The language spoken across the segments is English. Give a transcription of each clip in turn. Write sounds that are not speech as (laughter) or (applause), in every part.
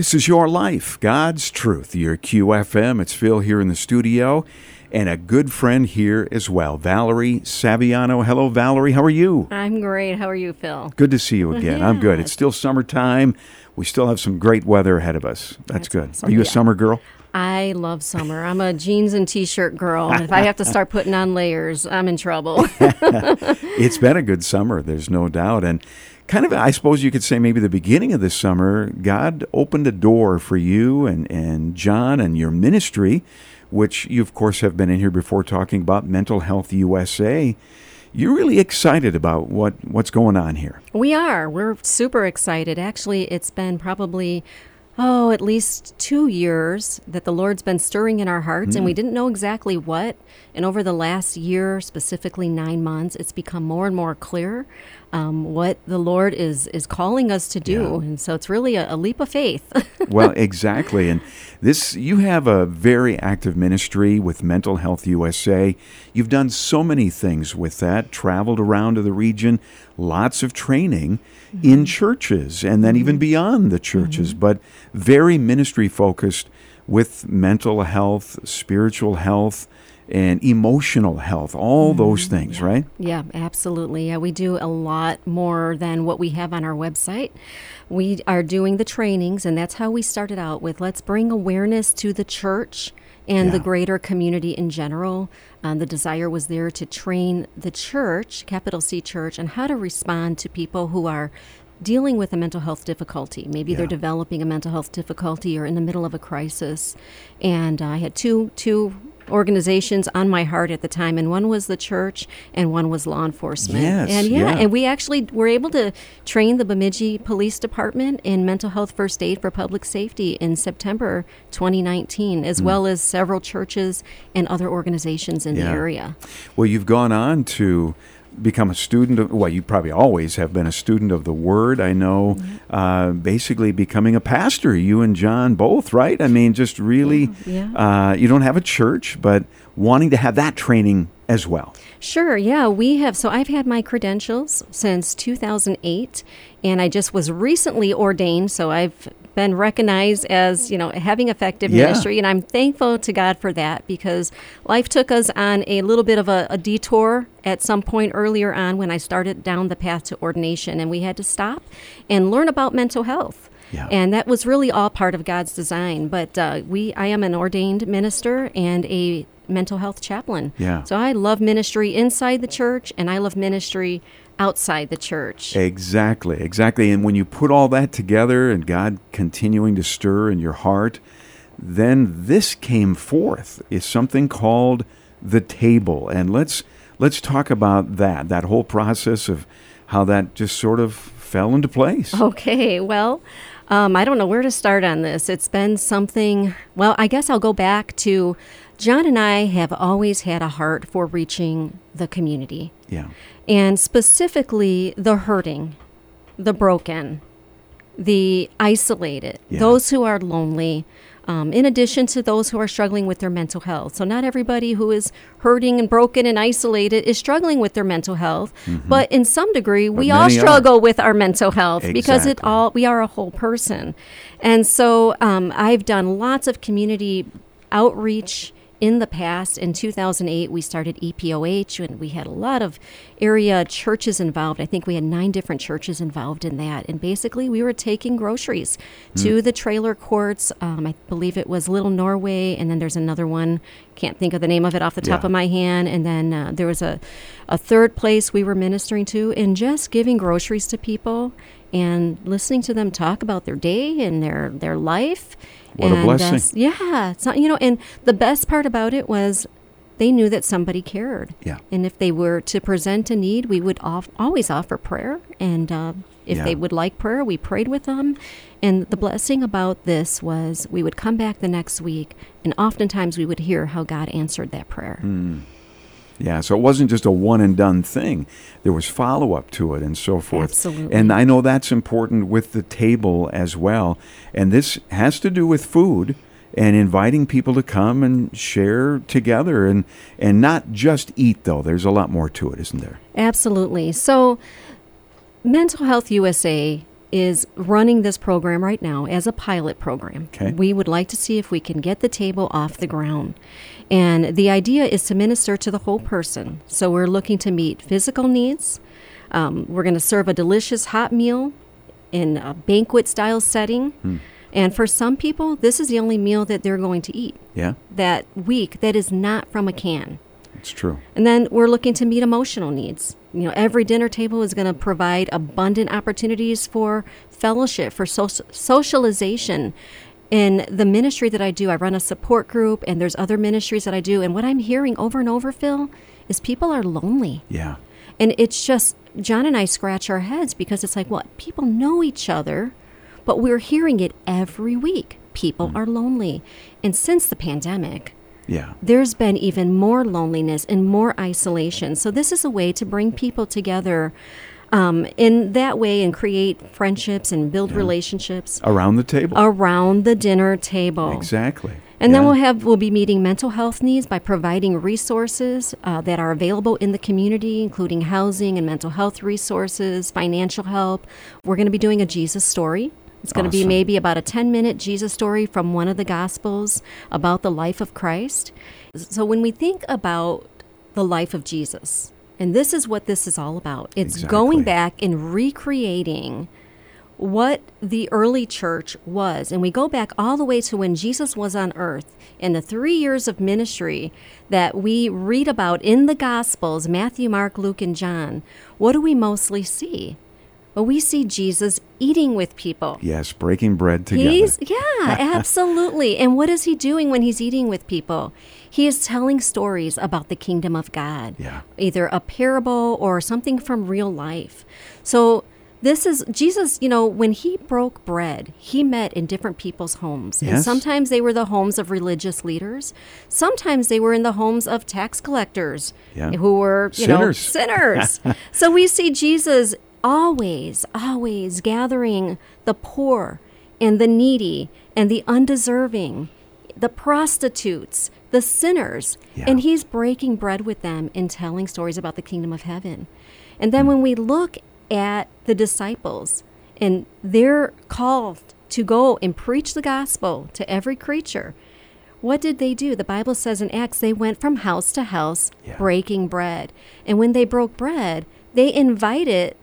This is your life, God's truth. Your QFM. It's Phil here in the studio, and a good friend here as well, Valerie Saviano. Hello, Valerie. How are you? I'm great. How are you, Phil? Good to see you again. I'm good. It's still summertime. We still have some great weather ahead of us. That's, That's good. awesome. Are you a Yeah. summer girl? I love summer. I'm a jeans and t-shirt girl. if I have to start (laughs) putting on layers, I'm in trouble. (laughs) It's been a good summer, there's no doubt. And kind of, I suppose you could say maybe the beginning of this summer, God opened a door for you and, and John and your ministry, which you, of course, have been in here before talking about Mental Health USA. You're really excited about what, what's going on here. we are. We're super excited. Actually, it's been probably oh, at least 2 years that the Lord's been stirring in our hearts and we hmm. didn't know exactly what. And over the last year, specifically 9 months, it's become more and more clear um, what the Lord is is calling us to do. Yeah. And so it's really a, a leap of faith. (laughs) well, exactly. And this, you have a very active ministry with Mental Health USA. You've done so many things with that, traveled around to the region, lots of training in mm-hmm. churches and then even mm-hmm. beyond the churches, mm-hmm. but very ministry focused with mental health, spiritual health, and emotional health, all those things, right? Yeah, absolutely. Yeah, we do a lot more than what we have on our website. We are doing the trainings, and that's how we started out with let's bring awareness to the church and the greater community in general. Um, the desire was there to train the church, capital C church, on how to respond to people who are dealing with a mental health difficulty. Maybe they're developing a mental health difficulty or in the middle of a crisis. And I had two two organizations on my heart at the time, and one was the church, and one was law enforcement. Yes, and yeah, yeah. and we actually were able to train the Bemidji Police Department in mental health first aid for public safety in September 2019, Hmm. as well as several churches and other organizations in Yeah. the area. Well, you've gone on to become a student of, well, you probably always have been a student of the Word. I know, uh, basically becoming a pastor, you and John both, right? I mean, just really, Yeah. Uh, you don't have a church, but wanting to have that training as well. Sure, yeah, we have. So I've had my credentials since 2008, and I just was recently ordained. So I've been recognized as, you know, having effective Yeah. ministry, and I'm thankful to God for that because life took us on a little bit of a, a detour at some point earlier on when I started down the path to ordination, and we had to stop and learn about mental health. Yeah. And that was really all part of God's design. But uh, we, I am an ordained minister and a mental health chaplain. Yeah. So I love ministry inside the church, and I love ministry outside the church. Exactly, exactly. And when you put all that together and God continuing to stir in your heart, then this came forth is something called the table. And let's let's talk about that, that whole process of how that just sort of fell into place. Okay, well, um, I don't know where to start on this. It's been something, well, I guess I'll go back to John and I have always had a heart for reaching the community, Yeah. And specifically the hurting, the broken, the isolated, Yeah. those who are lonely. Um, in addition to those who are struggling with their mental health. So, not everybody who is hurting and broken and isolated is struggling with their mental health, but in some degree, we all Mm-hmm. are. struggle with our mental health because it all we are a whole person. And so, um, I've done lots of community outreach in the past. In 2008, we started EPOH, and we had a lot of area churches involved. I think we had nine different churches involved in that. And basically, we were taking groceries to the trailer courts. Um, I believe it was Little Norway, and then there's another one. Can't think of the name of it off the top Yeah. of my hand. And then uh, there was a, a third place we were ministering to, and just giving groceries to people and listening to them talk about their day and their their life. What a And, blessing. s- yeah, it's not, you know, and the best part about it was they knew that somebody cared. Yeah. And if they were to present a need, we would off, always offer prayer. And uh, if Yeah. they would like prayer, we prayed with them. And the blessing about this was we would come back the next week, and oftentimes we would hear how God answered that prayer. Hmm. Yeah, so it wasn't just a one and done thing. There was follow up to it and so forth. Absolutely. And I know that's important with the table as well. And this has to do with food and inviting people to come and share together and and not just eat though. There's a lot more to it, isn't there? Absolutely. So, Mental Health USA is running this program right now as a pilot program. Okay. We would like to see if we can get the table off the ground. And the idea is to minister to the whole person. So we're looking to meet physical needs. Um, we're going to serve a delicious hot meal in a banquet style setting. Hmm. And for some people, this is the only meal that they're going to eat Yeah, that week that is not from a can. It's true. And then we're looking to meet emotional needs. You know, every dinner table is going to provide abundant opportunities for fellowship, for soci- socialization. In the ministry that I do, I run a support group, and there's other ministries that I do. And what I'm hearing over and over, Phil, is people are lonely. Yeah, And it's just, John and I scratch our heads because it's like, what? People know each other, but we're hearing it every week. People mm. are lonely. And since the pandemic, yeah, there's been even more loneliness and more isolation. So, this is a way to bring people together um, in that way and create friendships and build relationships around the table. around the dinner table. exactly. And then Yeah. we'll have we'll be meeting mental health needs by providing resources uh, that are available in the community, including housing and mental health resources, financial help. We're going to be doing a Jesus story. It's going to be maybe about a 10 minute Jesus story from one of the Gospels about the life of Christ. So when we think about the life of Jesus, and this is what this is all about, it's Exactly. going back and recreating what the early church was. And we go back all the way to when Jesus was on earth in the three years of ministry that we read about in the Gospels Matthew, Mark, Luke, and John. What do we mostly see? Well, we see Jesus eating with people. Yes, breaking bread together. He's yeah, (laughs) absolutely. And what is he doing when he's eating with people? He is telling stories about the kingdom of God. Yeah. Either a parable or something from real life. So this is Jesus, you know, when he broke bread, he met in different people's homes. And sometimes they were the homes of religious leaders. Sometimes they were in the homes of tax collectors Yeah. who were, you Sinners. know, sinners. (laughs) so we see Jesus always, always gathering the poor and the needy and the undeserving, the prostitutes, the sinners, Yeah. and he's breaking bread with them and telling stories about the kingdom of heaven. And then hmm. when we look at the disciples and they're called to go and preach the gospel to every creature, what did they do? The Bible says in Acts they went from house to house Yeah. breaking bread. And when they broke bread, they invited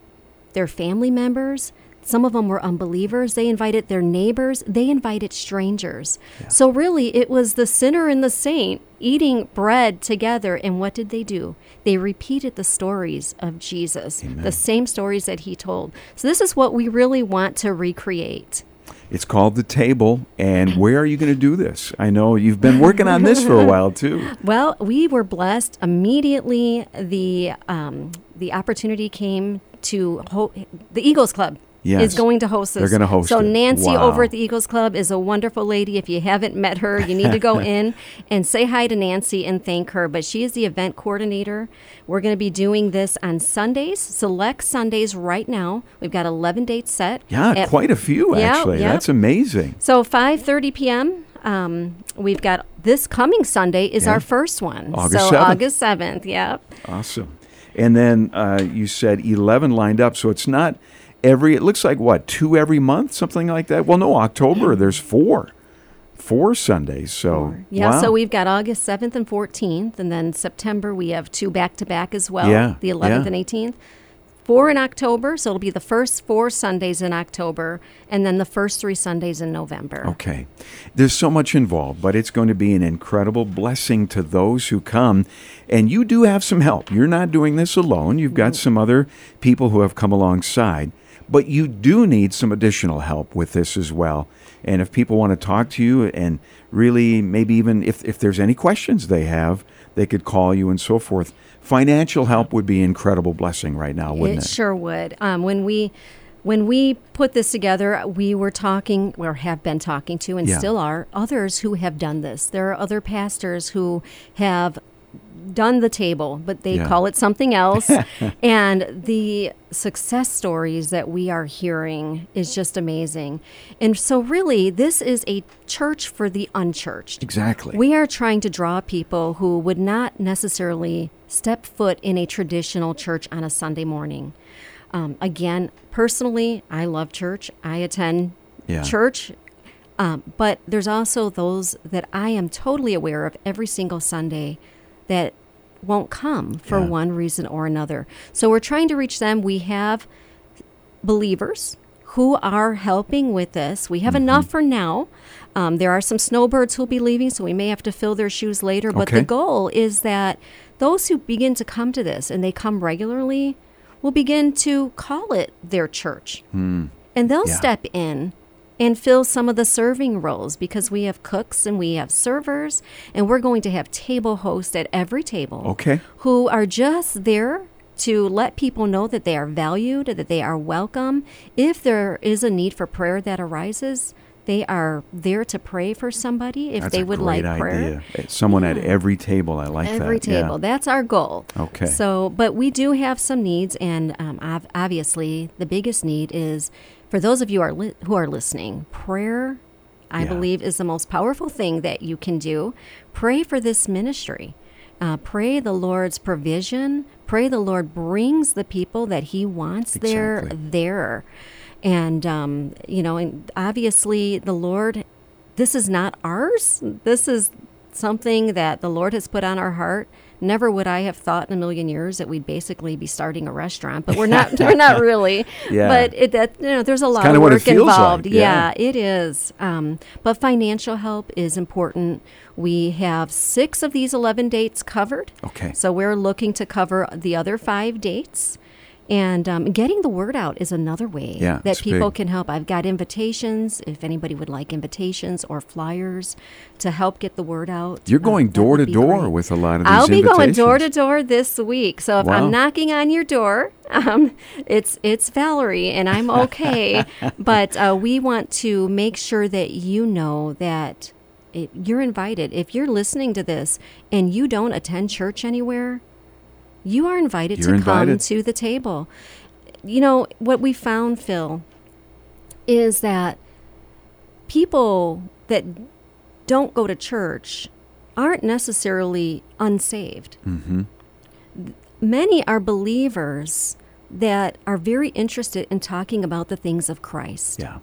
their family members. Some of them were unbelievers. They invited their neighbors. They invited strangers. So, really, it was the sinner and the saint eating bread together. And what did they do? They repeated the stories of Jesus, the same stories that he told. So, this is what we really want to recreate. It's called the table. And where are you going to do this? I know you've been working on this for a while too. (laughs) Well, we were blessed immediately. The um, the opportunity came to ho- the Eagles Club. Yes. Is going to host this. They're gonna host So it. Nancy Wow. over at the Eagles Club is a wonderful lady. If you haven't met her, you need to go (laughs) in and say hi to Nancy and thank her. But she is the event coordinator. We're going to be doing this on Sundays, select Sundays right now. We've got 11 dates set. Yeah, at quite a few Yeah, actually. yeah. That's amazing. so 5:30 p.m. Um, we've got this coming Sunday is Yeah. our first one. August so 7th. August 7th. Yep. Awesome. And then uh, you said 11 lined up. So it's not every, it looks like what, two every month, something like that? Well, no, October, there's four. Four Sundays. So, Yeah. wow. So we've got August 7th and 14th, and then September we have two back to back as well. Yeah, The 11th yeah. and 18th. Four in October, so it'll be the first four Sundays in October, and then the first three Sundays in November. Okay. There's so much involved, but it's going to be an incredible blessing to those who come. And you do have some help. You're not doing this alone. You've got some other people who have come alongside, but you do need some additional help with this as well. And if people want to talk to you and really maybe even if, if there's any questions they have, they could call you and so forth. Financial help would be an incredible blessing right now, wouldn't it it? sure would. Um, when we when we put this together, we were talking or have been talking to, and Yeah. still are others who have done this. There are other pastors who have done the table, but they Yeah. call it something else. (laughs) and the success stories that we are hearing is just amazing. And so, really, this is a church for the unchurched. Exactly. We are trying to draw people who would not necessarily step foot in a traditional church on a Sunday morning. Um, again, personally, I love church. I attend Yeah. church. Um, but there's also those that I am totally aware of every single Sunday that won't come for Yeah. one reason or another. So we're trying to reach them. We have believers who are helping with this. We have Mm-hmm. enough for now. Um, there are some snowbirds who'll be leaving, so we may have to fill their shoes later. But Okay. the goal is that those who begin to come to this and they come regularly will begin to call it their church. And they'll. Yeah. step in and fill some of the serving roles because we have cooks and we have servers, and we're going to have table hosts at every table Okay. who are just there to let people know that they are valued, that they are welcome. If there is a need for prayer that arises, they are there to pray for somebody if That's they would like prayer. idea. Someone at every table. I like Every that. Yeah. table. That's our goal. Okay. So, but we do have some needs, and um, obviously, the biggest need is for those of you are li- who are listening. Prayer, I Yeah. believe, is the most powerful thing that you can do. Pray for this ministry. Uh, pray the Lord's provision. Pray the Lord brings the people that He wants there there. And, um, you know, and obviously the Lord, this is not ours. This is something that the Lord has put on our heart. Never would I have thought in a million years that we'd basically be starting a restaurant, but we're not. (laughs) we're not really. Yeah. But it, that you know, there's a lot of work feels like, involved. yeah. yeah, it is. Um, but financial help is important. We have six of these 11 dates covered. Okay. So we're looking to cover the other five dates. And um, getting the word out is another way Yeah, that people big. can help. I've got invitations, if anybody would like invitations or flyers to help get the word out. You're uh, going door to door great. with a lot of these I'll be going door to door this week. So if Wow. I'm knocking on your door, (laughs) um, it's it's Valerie, and I'm okay. (laughs) but uh, we want to make sure that you know that it, you're invited. If you're listening to this and you don't attend church anywhere, you are invited You're to come to the table. You know what we found, Phil, is that people that don't go to church aren't necessarily unsaved. Mm-hmm. Many are believers that are very interested in talking about the things of Christ, Yeah.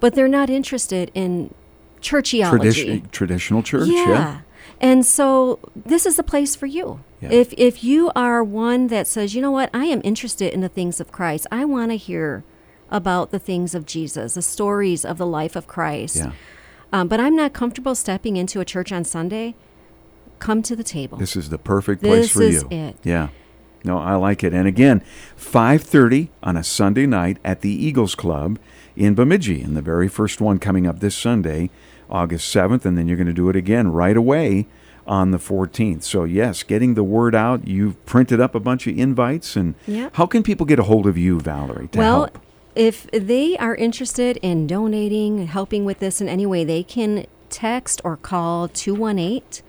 but they're not interested in churchiology. Tradition, traditional church. yeah. Yeah. And so this is the place for you. Yeah. If if you are one that says, you know what, I am interested in the things of Christ. I want to hear about the things of Jesus, the stories of the life of Christ. Yeah. Um, but I'm not comfortable stepping into a church on Sunday. Come to the table. This is the perfect place This for is you. it. Yeah. No, I like it. And again, 5:30 on a Sunday night at the Eagles Club in Bemidji, and the very first one coming up this Sunday, August 7th, and then you're going to do it again right away on the 14th. So yes, getting the word out. You've printed up a bunch of invites, and how can people get a hold of you, Valerie, to well, help? if they are interested in donating, and helping with this in any way, they can text or call 218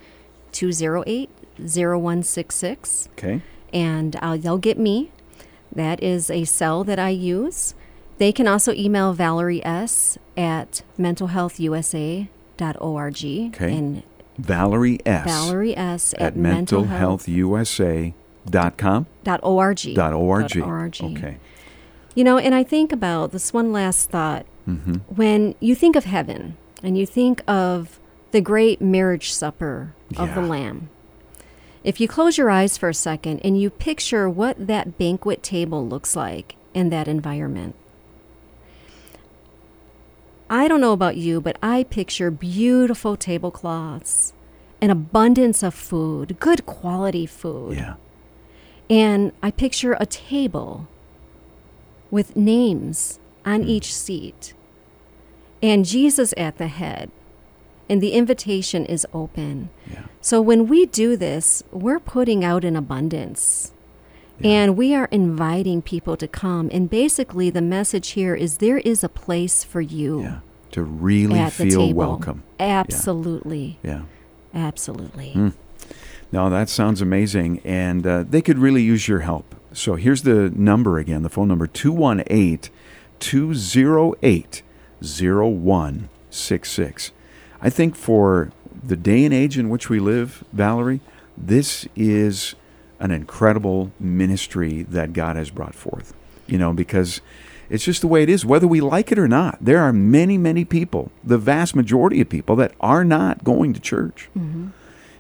208 0166 Okay. and uh, they'll get me. That is a cell that I use. They can also email Valerie S at mentalhealthusa.org Okay. and Valerie S. Valerie S at mentalhealthusa.com. dot org. Dot org. Dot org. Okay. You know, and I think about this one last thought. Mm-hmm. When you think of heaven and you think of the great marriage supper of the Lamb, if you close your eyes for a second and you picture what that banquet table looks like in that environment, I don't know about you, but I picture beautiful tablecloths, an abundance of food, good quality food. Yeah. And I picture a table with names on Hmm. each seat, and Jesus at the head, and the invitation is open. Yeah. So when we do this, we're putting out an abundance. And we are inviting people to come. And basically, the message here is there is a place for you Yeah. To really feel welcome. Absolutely. Yeah. Absolutely. Hmm. No, that sounds amazing. And uh, they could really use your help. So here's the number again the phone number 218 208 0166. I think for the day and age in which we live, Valerie, this is an incredible ministry that God has brought forth. you know, because it's just the way it is, whether we like it or not. There are many, many people, the vast majority of people, that are not going to church. Mm-hmm.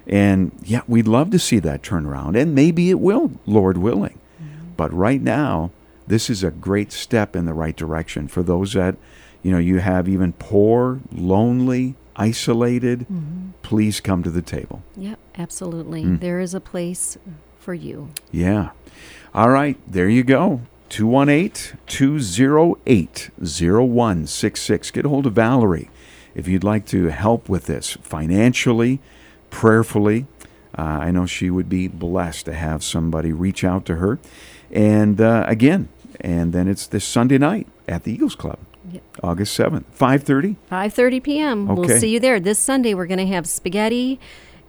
And yeah, we'd love to see that turn around, and maybe it will, Lord willing. Mm-hmm. But right now, this is a great step in the right direction for those that, you know, you have even poor, lonely, isolated. Mm-hmm. Please come to the table. Yep, absolutely. Mm. There is a place for you. Yeah. All right, there you go. 218 208 0166. Get a hold of Valerie if you'd like to help with this financially, prayerfully. Uh, I know she would be blessed to have somebody reach out to her. And uh, again, and then it's this Sunday night at the Eagles Club, Yep. August 7th, 5.30. 5:30 p.m. Okay. We'll see you there. This Sunday we're going to have spaghetti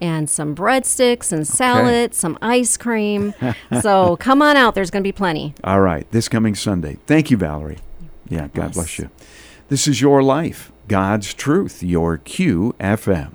and some breadsticks and salad, some ice cream. (laughs) so come on out. There's going to be plenty. All right, this coming Sunday. Thank you, Valerie. Yeah, God bless. bless you. This is your life, God's truth, your QFM.